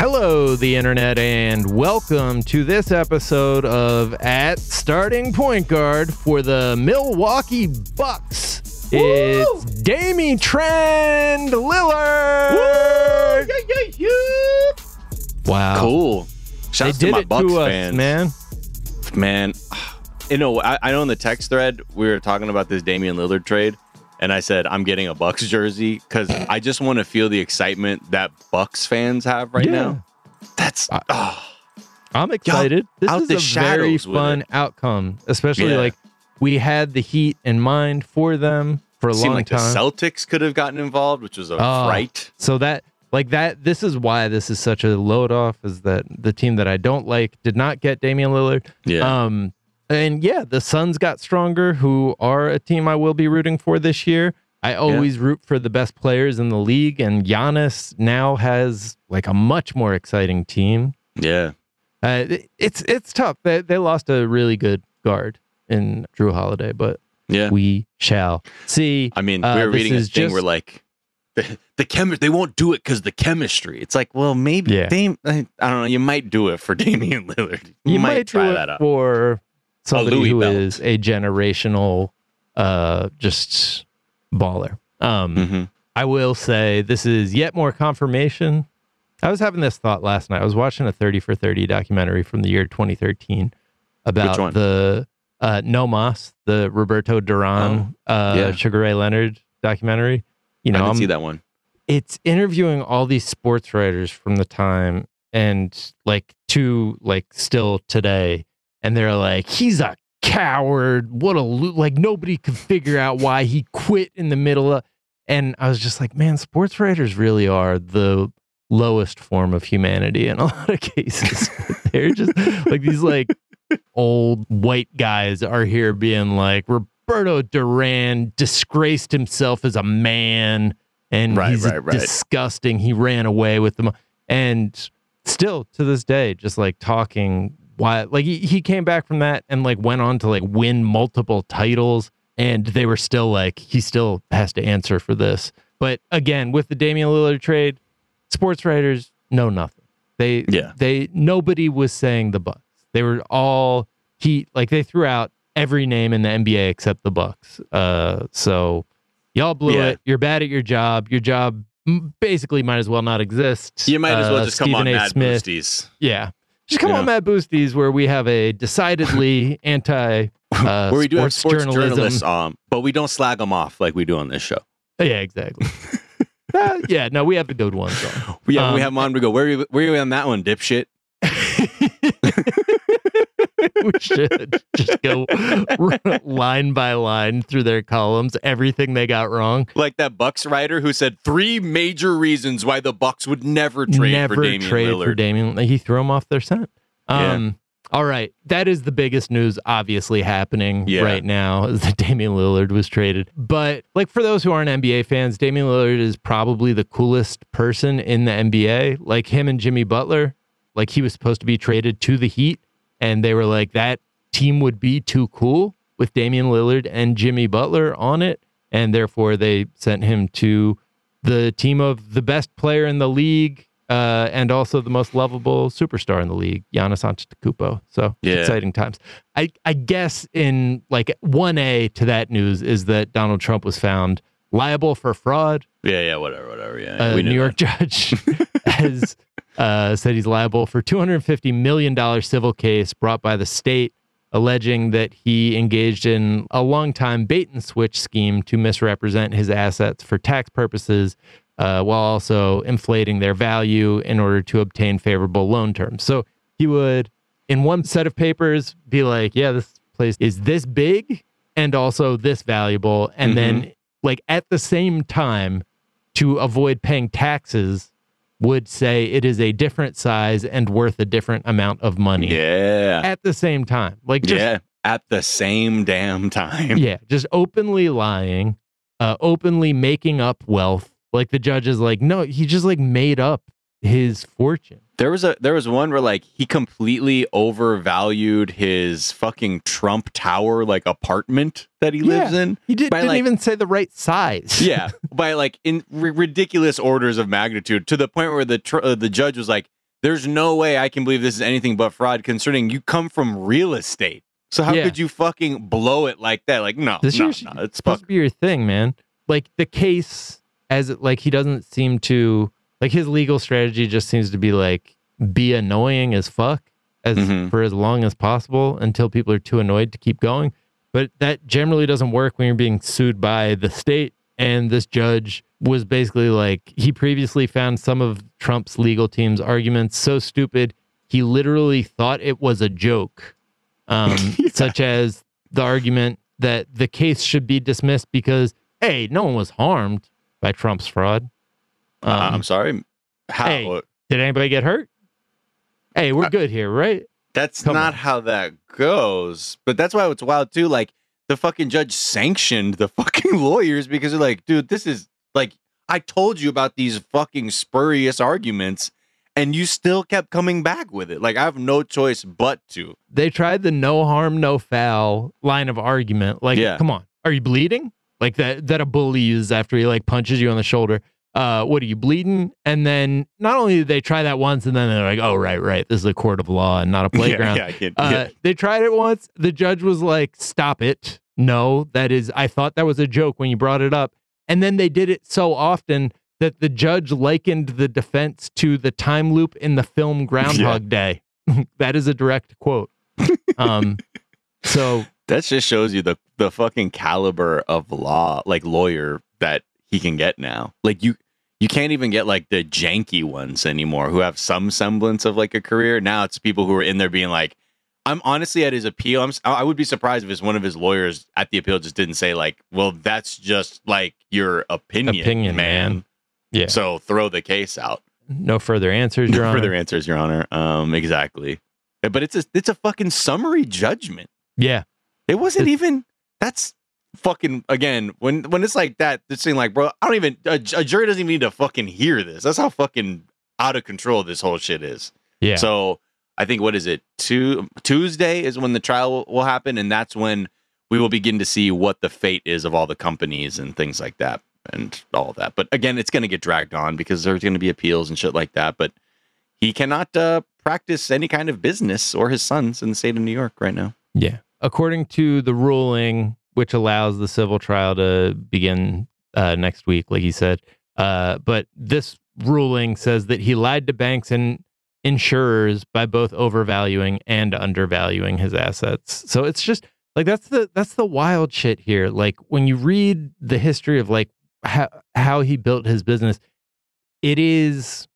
Hello, the internet, and welcome to this episode of At Starting Point Guard for the Milwaukee Bucks. It's DamiTrend Lillard. Wow, Cool. They Shouts to my Bucks to us, fans. man. Man, you know, I, I know in the text thread we were talking about this Damian Lillard trade, and I said I'm getting a Bucks jersey because I just want to feel the excitement that Bucks fans have right Yeah. now. That's I- oh, I'm excited. This is a very fun outcome, especially Yeah. like we had the Heat in mind for them for a long like time. the Celtics could have gotten involved, which was a Oh. fright. So that like that this is why this is such a load off is that the team that I don't like did not get Damian Lillard. Yeah, Um and yeah, the Suns got stronger who are a team I will be rooting for this year. I always root for the best players in the league and Giannis now has like a much more exciting team. yeah. Uh, it- it's it's tough. They they lost a really good guard in Jrue Holiday, but Yeah. we shall see. I mean, Uh, we were this reading a is thing just- where like the, the chemi- they won't do it because the chemistry. It's like, well, maybe Yeah. Dame, I, I don't know. You might do it for Damian Lillard. You, you might, might try that out. for somebody Louis who belt. is a generational uh just baller. Um hmm i will say this is yet more confirmation. I was having this thought last night. I was watching a 30 for 30 documentary from the year 2013 about the uh no mas the roberto duran uh Oh, yeah. sugar ray leonard documentary. You know, I didn't I'm, see that one. it's interviewing all these sports writers from the time and like to like still today and they're like he's a coward what a lo-, like nobody could figure out why he quit in the middle of and i was just like man sports writers really are the lowest form of humanity in a lot of cases they're just like these like old white guys are here being like roberto duran disgraced himself as a man and Right, he's right, right. disgusting. He ran away with them, and still to this day, just like talking why, like he, he came back from that and like went on to like win multiple titles, and they were still like he still has to answer for this. But again, with the Damian Lillard trade, sports writers know nothing. They Yeah. they nobody was saying the Bucks. They were all he like they threw out every name in the NBA except the Bucks. Uh, so y'all blew Yeah. it. You're bad at your job. Your job basically might as well not exist. You might as well Uh, just come on A. Mad Smith. Boosties. Yeah, just come You on? Mad Boosties where we have a decidedly anti. Uh, Where we do have sports sports journalism. journalists, um, but we don't slag them off like we do on this show. Yeah, exactly. Uh, yeah, no, we have the good ones. On. Yeah, when we Um, have them on. We go, where are you, where are you on that one, dipshit? we should just go line by line through their columns, everything they got wrong. Like that Bucks writer who said three major reasons why the Bucks would never trade Never for Damian trade Lillard. for Damian. He threw him off their scent. Yeah. Um, All right, that is the biggest news, obviously happening Yeah. right now. Is that Damian Lillard was traded? But like for those who aren't NBA fans, Damian Lillard is probably the coolest person in the NBA. Like him and Jimmy Butler, like he was supposed to be traded to the Heat, and they were like that team would be too cool with Damian Lillard and Jimmy Butler on it, and therefore they sent him to the team of the best player in the league uh, and also the most lovable superstar in the league, Giannis Antetokounmpo. So Yeah. exciting times. I I guess in like one A to that news is that Donald Trump was found liable for fraud. Yeah, yeah, whatever, whatever. Yeah, A New York that. judge has uh, said he's liable for two hundred fifty million dollar civil case brought by the state alleging that he engaged in a long time bait and switch scheme to misrepresent his assets for tax purposes uh, while also inflating their value in order to obtain favorable loan terms. So he would, in one set of papers, be like, yeah, this place is this big and also this valuable. And then, like, at the same time, to avoid paying taxes, would say it is a different size and worth a different amount of money Yeah, at the same time. Like, just yeah, at the same damn time. yeah, just openly lying, uh, openly making up wealth. Like the judge is like, no, he just like made up his fortune. There was a there was one where like he completely overvalued his fucking Trump Tower like apartment that he lives Yeah. in. He did, didn't like- even say the right size. Yeah, by like in r- ridiculous orders of magnitude to the point where the tr- uh, the judge was like, "There's no way I can believe this is anything but fraud, concerning you come from real estate. So how Yeah. could you fucking blow it like that? Like, no, This no, no, it's supposed fuck. to be your thing, man. Like the case, as it, like he doesn't seem to like his legal strategy just seems to be like be annoying as fuck as Mhm. for as long as possible until people are too annoyed to keep going. But that generally doesn't work when you're being sued by the state. And this judge was basically like he previously found some of Trump's legal team's arguments so stupid he literally thought it was a joke, um, such as the argument that the case should be dismissed because hey, no one was harmed by Trump's fraud. Uh, Um, I'm sorry. How? hey. Did anybody get hurt? Hey, we're Uh, good here, right? That's Come not on. how that goes. But that's why it's wild too. Like the fucking judge sanctioned the fucking lawyers because they're like, dude, this is like I told you about these fucking spurious arguments, and you still kept coming back with it. Like I have no choice but to. They tried the no harm, no foul line of argument. Like, Yeah. come on, are you bleeding? Like that that a bully uses after he like punches you on the shoulder. Uh, what are you bleeding? And then not only did they try that once, and then they're like, oh right, right, this is a court of law and not a playground. Yeah, yeah, I can, Uh. They tried it once. The judge was like, "Stop it! No, that is. I thought that was a joke when you brought it up." And then they did it so often that the judge likened the defense to the time loop in the film Groundhog Day. that is a direct quote. Um, so That just shows you the the fucking caliber of law, like lawyer that he can get now. Like you you can't even get like the janky ones anymore who have some semblance of like a career. Now it's people who are in there being like, I'm honestly at his appeal. I'm I would be surprised if it's one of his lawyers at the appeal just didn't say like, well, that's just like your opinion, Opinion, man. man. yeah, So throw the case out. no further answers, Your Honor. No further answers, Your Honor. Um, exactly. But it's a it's a fucking summary judgment. yeah, It wasn't It's- even. That's fucking again. When when it's like that, it's saying like, bro, I don't even. A, a jury doesn't even need to fucking hear this. That's how fucking out of control this whole shit is. yeah. So I think what is it? Tu- Tuesday is when the trial will, will happen, and that's when we will begin to see what the fate is of all the companies and things like that and all that. But again, it's going to get dragged on because there's going to be appeals and shit like that. But he cannot uh, practice any kind of business or his sons in the state of New York right now. Yeah. According to the ruling, which allows the civil trial to begin uh, next week, like he said, uh, but this ruling says that he lied to banks and insurers by both overvaluing and undervaluing his assets. So it's just like that's the that's the wild shit here. Like when you read the history of like how how he built his business, it is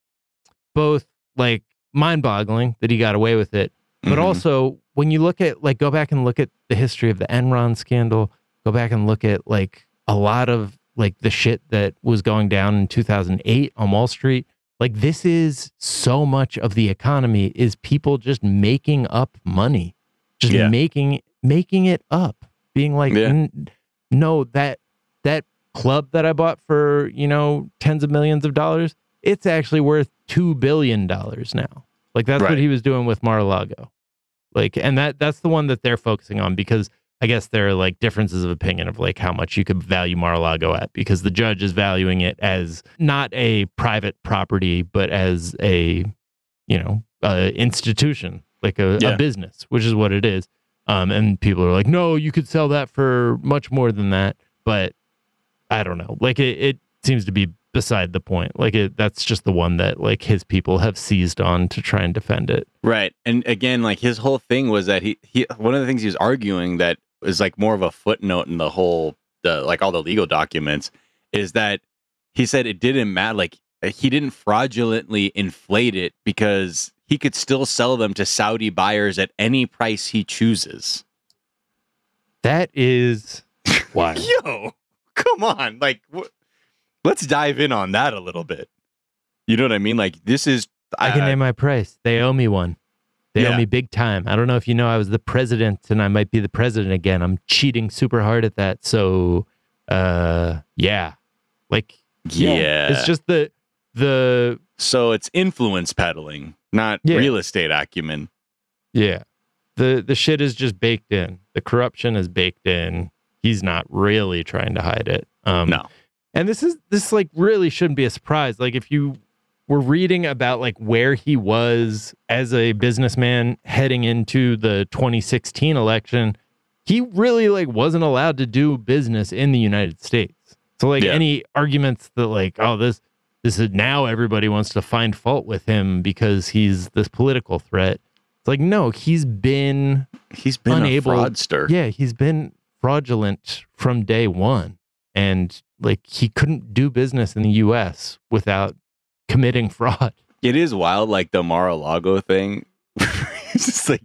both like mind-boggling that he got away with it. But Mhm. also, when you look at like go back and look at the history of the Enron scandal, go back and look at like a lot of like the shit that was going down in 2008 on Wall Street. Like this is so much of the economy is people just making up money, just Yeah. making making it up, being like, Yeah. No, that that club that I bought for you know tens of millions of dollars, it's actually worth two billion dollars now. Like that's Right. what he was doing with Mar-a-Lago. Like, and that that's the one that they're focusing on because I guess there are like differences of opinion of like how much you could value Mar-a-Lago at because the judge is valuing it as not a private property but as a you know uh, institution like a, Yeah. a business, which is what it is. Um, and people are like, no, you could sell that for much more than that. But I don't know. Like it, it seems to be beside the point. Like it, that's just the one that like his people have seized on to try and defend it. Right. And again, like his whole thing was that he, he one of the things he was arguing that is like more of a footnote in the whole the like all the legal documents is that he said it didn't matter like he didn't fraudulently inflate it because he could still sell them to Saudi buyers at any price he chooses. That is wild. Yo, come on. Like wh- let's dive in on that a little bit. You know what I mean? Like this is I can uh, name my price. They owe me one. They Yeah. owe me big time. I don't know if you know I was the president and I might be the president again. I'm cheating super hard at that. So uh yeah. Like yeah. It's just the the so it's influence peddling, not Yeah. real estate acumen. yeah. The the shit is just baked in. The corruption is baked in. He's not really trying to hide it. Um No. And this is this like really shouldn't be a surprise. Like if you were reading about like where he was as a businessman heading into the 2016 election, he really like wasn't allowed to do business in the United States. So like Yeah. any arguments that like oh this this is now everybody wants to find fault with him because he's this political threat. It's like no, he's been He's been Unable- a fraudster. yeah, he's been fraudulent from day one. And like he couldn't do business in the US without committing fraud. It is wild, like the Mar-a-Lago thing. it's just like,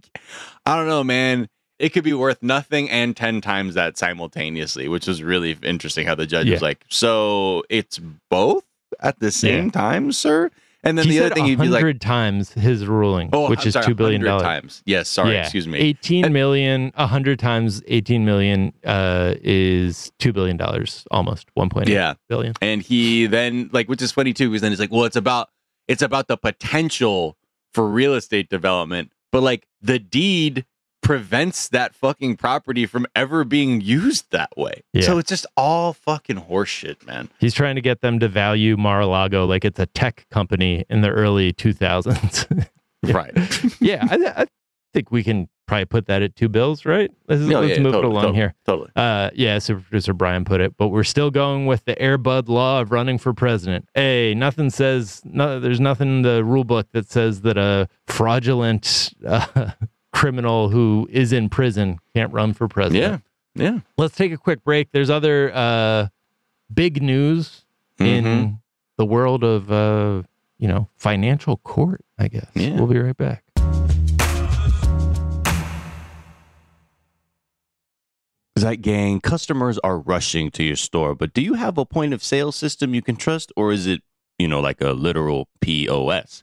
I don't know, man. It could be worth nothing and 10 times that simultaneously, which was really interesting how the judge Yeah. was like, so it's both at the same Yeah. time, sir? And then he the other thing he'd be like, times his ruling, oh, which I'm is sorry, two billion dollars. times. Yes, sorry, Yeah. excuse me. Eighteen And- million, a hundred times eighteen million uh, is two billion dollars, almost one point Yeah. billion. and he then like which is funny too because then he's like well it's about it's about the potential for real estate development but like the deed prevents that fucking property from ever being used that way Yeah. so it's just all fucking horseshit man He's trying to get them to value Mar-a-Lago like it's a tech company in the early two thousands. Right yeah, I, I think we can probably put that at two bills, right? Let's, No, let's yeah, move totally, it along totally, here. totally Uh, yeah, super producer Brian put it, but we're still going with the Air Bud law of running for president. Hey, nothing says no. There's nothing in the rule book that says that a fraudulent uh, criminal who is in prison can't run for president. yeah yeah Let's take a quick break. There's other uh, big news in Mhm. the world of uh, you know financial court. I guess. Yeah. We'll be right back. Zeit Gang, customers are rushing to your store, but do you have a point of sale system you can trust, or is it, you know, like a literal POS?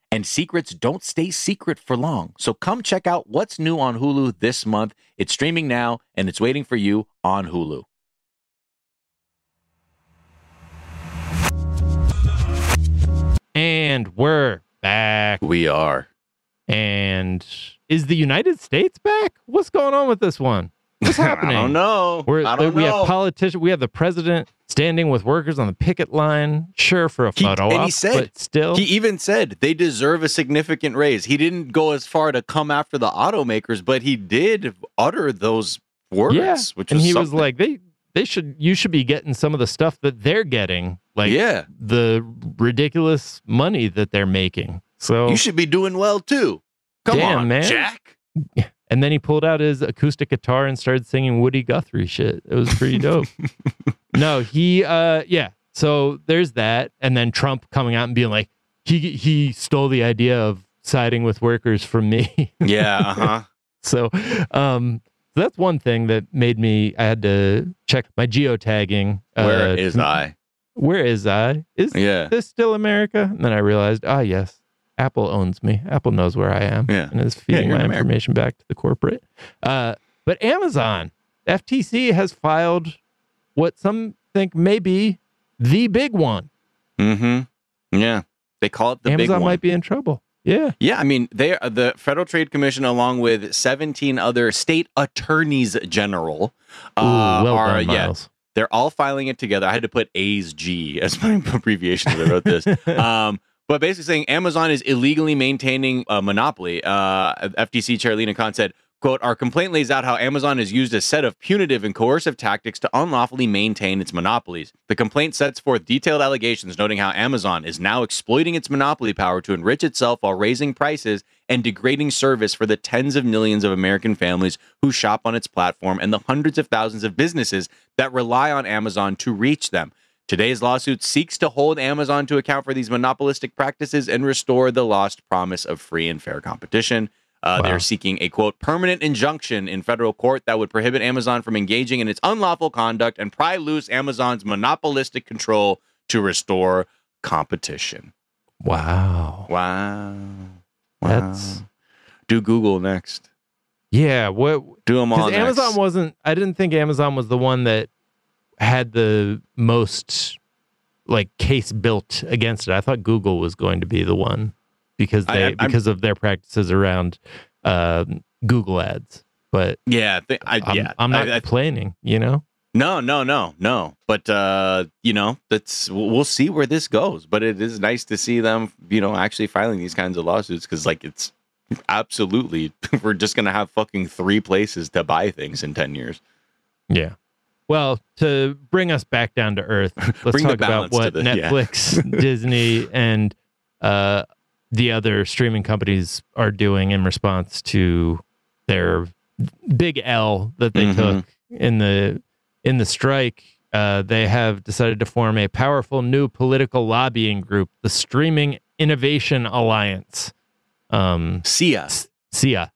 and secrets don't stay secret for long. So come check out what's new on Hulu this month. It's streaming now and it's waiting for you on Hulu. And we're back. We are. And is the United States back? What's going on with this one? What's happening? I don't know. We're, I don't we know. have politicians. We have the president standing with workers on the picket line. Sure, for a He- photo and he op, said- but still, He even said they deserve a significant raise. He didn't go as far to come after the automakers, but he did utter those words. yeah. which and was he was like, they they should you should be getting some of the stuff that they're getting, like "Yeah, the ridiculous money that they're making. So you should be doing well too." Come Damn, on, man. Jack. And then he pulled out his acoustic guitar and started singing Woody Guthrie shit. It was pretty dope. no, he uh yeah. So there's that. And then Trump coming out and being like, he he stole the idea of siding with workers from me. Yeah, uh huh. so um so that's one thing that made me I had to check my geotagging. Where uh, is I? Where is I? Is Yeah, this still America? And then I realized, ah yes, Apple owns me. Apple knows where I am Yeah. and is feeding you're my in information back to the corporate. Uh, but Amazon, FTC has filed what some think may be the big one. mm-hmm. Yeah, they call it the big one. Amazon might be in trouble. Yeah. Yeah, I mean, they are the Federal Trade Commission, along with 17 other state attorneys general, Ooh, uh, well are done, yeah, Miles. they're all filing it together. I had to put A's G as my abbreviation as I wrote this. um, but basically saying Amazon is illegally maintaining a monopoly. Uh, FTC Chair Lina Khan said, quote, our complaint lays out how Amazon has used a set of punitive and coercive tactics to unlawfully maintain its monopolies. The complaint sets forth detailed allegations noting how Amazon is now exploiting its monopoly power to enrich itself while raising prices and degrading service for the tens of millions of American families who shop on its platform and the hundreds of thousands of businesses that rely on Amazon to reach them. Today's lawsuit seeks to hold Amazon to account for these monopolistic practices and restore the lost promise of free and fair competition. Uh, Wow. They're seeking a quote permanent injunction in federal court that would prohibit Amazon from engaging in its unlawful conduct and pry loose Amazon's monopolistic control to restore competition. Wow. Wow. Wow. That's do Google next. yeah. What Do them all. Amazon wasn't. I didn't think Amazon was the one that had the most like case built against it. I thought Google was going to be the one because they I- because of their practices around um, Google Ads. But yeah, th- I, I'm, yeah. I'm not I- I- complaining. You know. No, no, no, no. But uh, you know, that's we'll we'll see where this goes. But it is nice to see them, you know, actually filing these kinds of lawsuits because, like, it's absolutely we're just gonna have fucking three places to buy things in ten years. Yeah. Well, to bring us back down to earth, let's talk about what the- yeah. Netflix, Disney, and uh, the other streaming companies are doing in response to their big L that they Mhm. took in the in the strike. Uh, they have decided to form a powerful new political lobbying group, the Streaming Innovation Alliance, um, Sia. SIA,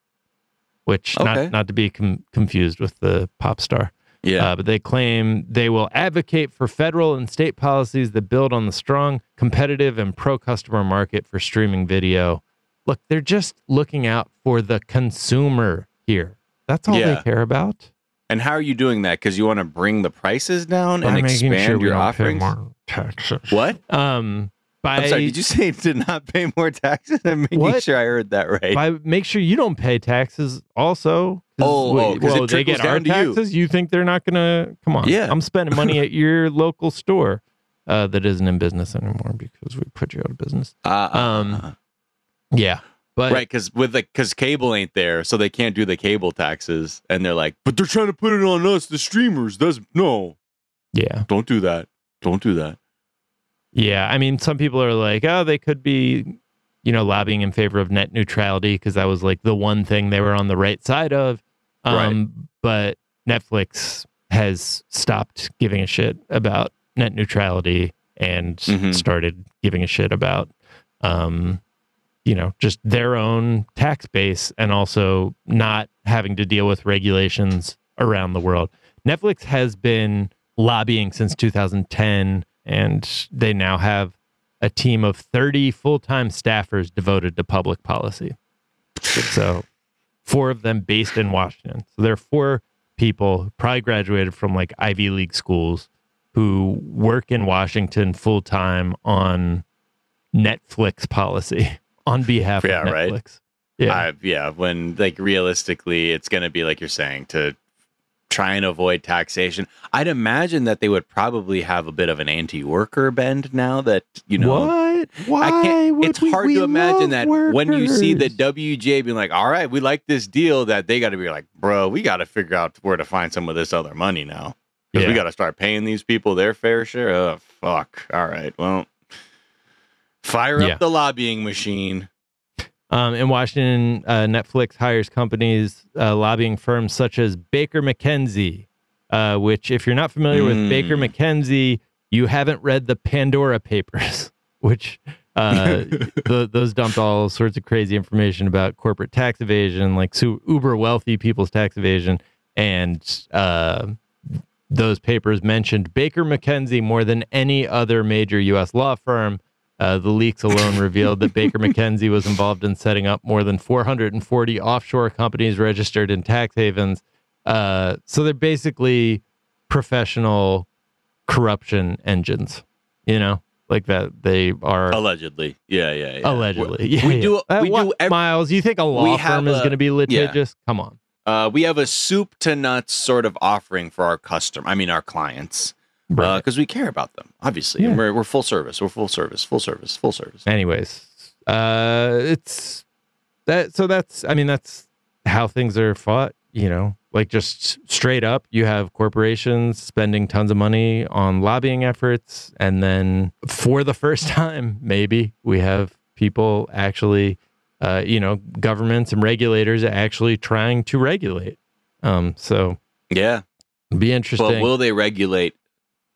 which Okay. not not to be com- confused with the pop star. Yeah. Uh, but they claim they will advocate for federal and state policies that build on the strong, competitive, and pro customer market for streaming video. Look, they're just looking out for the consumer here. That's all Yeah. they care about. and how are you doing that? Because you want to bring the prices down and By making expand sure your offerings? more taxes. What? Um, by I'm sorry. Did you say to not pay more taxes? I'm making What? sure I heard that right. by make sure you don't pay taxes also Oh, wait, oh, well, they get our to you. taxes you. think they're not gonna come on Yeah. i'm spending money at your local store uh, that isn't in business anymore because we put you out of business Uh, uh, um, uh, yeah but right, because with the because cable ain't there, so they can't do the cable taxes, and they're like, but they're trying to put it on us, the streamers. Does no, yeah don't do that. Don't do that. yeah i mean some people are like oh they could be you know lobbying in favor of net neutrality because that was like the one thing they were on the right side of um, but netflix has stopped giving a shit about net neutrality and Mhm. started giving a shit about um, you know just their own tax base and also not having to deal with regulations around the world. Netflix has been lobbying since 2010 and they now have a team of 30 full-time staffers devoted to public policy. So four of them based in washington so there are four people probably graduated from like ivy league schools who work in washington full-time on netflix policy on behalf Yeah, of right. netflix yeah I, yeah, when like realistically, it's going to be like you're saying to try and avoid taxation. I'd imagine that they would probably have a bit of an anti-worker bend now that you know. Why I can't. would It's we- hard we to imagine that when you see the workers. WGA being like, "All right, we like this deal," that they got to be like, "Bro, we got to figure out where to find some of this other money now because Yeah. we got to start paying these people their fair share." Oh fuck! All right, well, fire Yeah. up the lobbying machine. Um, in Washington, uh, Netflix hires companies, uh, lobbying firms such as Baker McKenzie, uh, which, if you're not familiar with Mm. Baker McKenzie, you haven't read the Pandora Papers, which uh, th- those dumped all sorts of crazy information about corporate tax evasion, like su- uber wealthy people's tax evasion. And uh, those papers mentioned Baker McKenzie more than any other major U.S. law firm. Uh, the leaks alone revealed that Baker McKenzie was involved in setting up more than 440 offshore companies registered in tax havens. Uh, so they're basically professional corruption engines, you know, like that. They are Allegedly, yeah, yeah, yeah. allegedly. Yeah, we yeah. do- Uh, we what, do Miles, you think a law firm is going to be litigious? Come on. Uh, we have a soup to nuts sort of offering for our customer. I mean, our clients, Right. because we care about them. Obviously, and we're we're full service. We're full service. Full service. Full service. anyways uh it's that so that's i mean that's how things are fought you know like just straight up you have corporations spending tons of money on lobbying efforts and then for the first time maybe we have people actually uh you know governments and regulators actually trying to regulate um so Yeah. be interesting But will they regulate?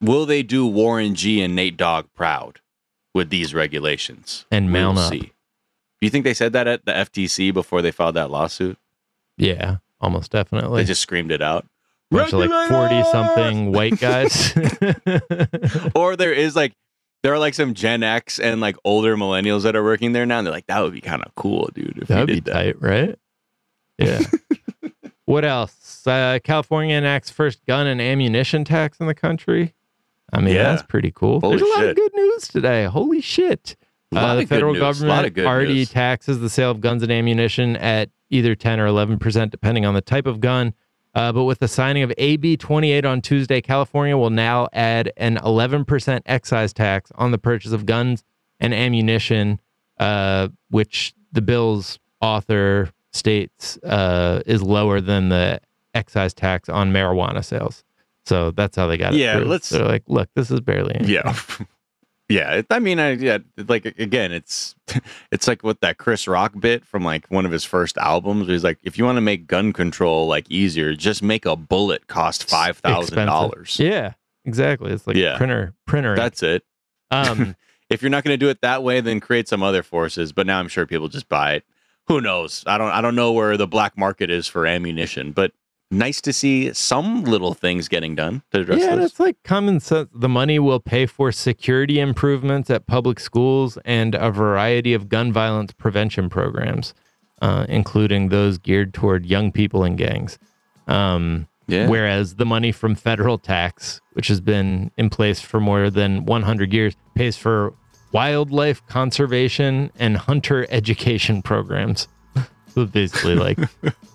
Will they do Warren G and Nate Dogg proud with these regulations? And mount will up. Do you think they said that at the FTC before they filed that lawsuit? yeah almost definitely They just screamed it out. bunch of like 40 something white guys or there is like there are like some Gen X and like older millennials that are working there now, and they're like, that would be kind of cool, dude. That'd be that. tight, right? Yeah. what else? Uh, California enacts first gun and ammunition tax in the country. I mean, Yeah. that's pretty cool. Holy There's a lot of good news today. Holy shit. Uh, the federal news. A lot of government already news. taxes the sale of guns and ammunition at either 10 or 11%, depending on the type of gun. Uh, but with the signing of AB 28 on Tuesday, California will now add an 11% excise tax on the purchase of guns and ammunition, uh, which the bill's author states uh, is lower than the excise tax on marijuana sales. So that's how they got it. Yeah, through. let's- They're like, look, this is barely. anything. Yeah. Yeah, it, I mean, I yeah, like again, it's it's like what that Chris Rock bit from like one of his first albums. Where he's like, if you want to make gun control like easier, just make a bullet cost five thousand dollars. Yeah, exactly. It's like Yeah. printer printer. That's it. um If you're not going to do it that way, then create some other forces. But now I'm sure people just buy it. Who knows? I don't. I don't know where the black market is for ammunition, but nice to see some little things getting done to address yeah, this. that's like common sense. The money will pay for security improvements at public schools and a variety of gun violence prevention programs, uh, including those geared toward young people and gangs. Um, Yeah. Whereas the money from federal tax, which has been in place for more than 100 years, pays for wildlife conservation and hunter education programs. so basically, like,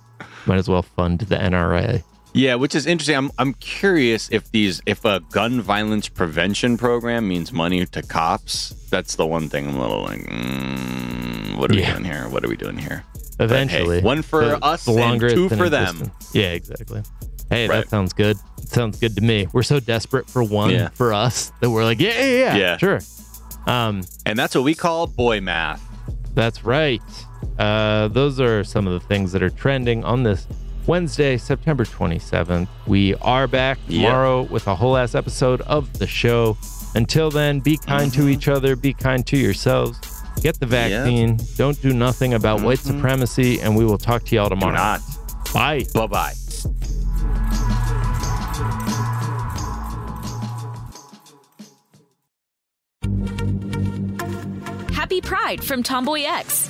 might as well fund the NRA. Yeah, which is interesting. I'm I'm curious if these if a gun violence prevention program means money to cops. That's the one thing I'm a little like, mm, what are Yeah. we doing here? What are we doing here? hey, Eventually, one for us and it's two for them. Yeah, exactly. Hey, Right. that sounds good. sounds good to me. We're so desperate for one Yeah. for us that we're like, yeah, yeah, yeah, Yeah. sure. Um, And that's what we call boy math. That's right. Uh, those are some of the things that are trending on this Wednesday, September 27th. We are back Yeah. tomorrow with a whole ass episode of the show. Until then, be kind to each other, be kind to yourselves. Get the vaccine. Don't do nothing about white supremacy, and we will talk to y'all Do tomorrow. not. Bye. Bye bye. Happy Pride from Tomboy X,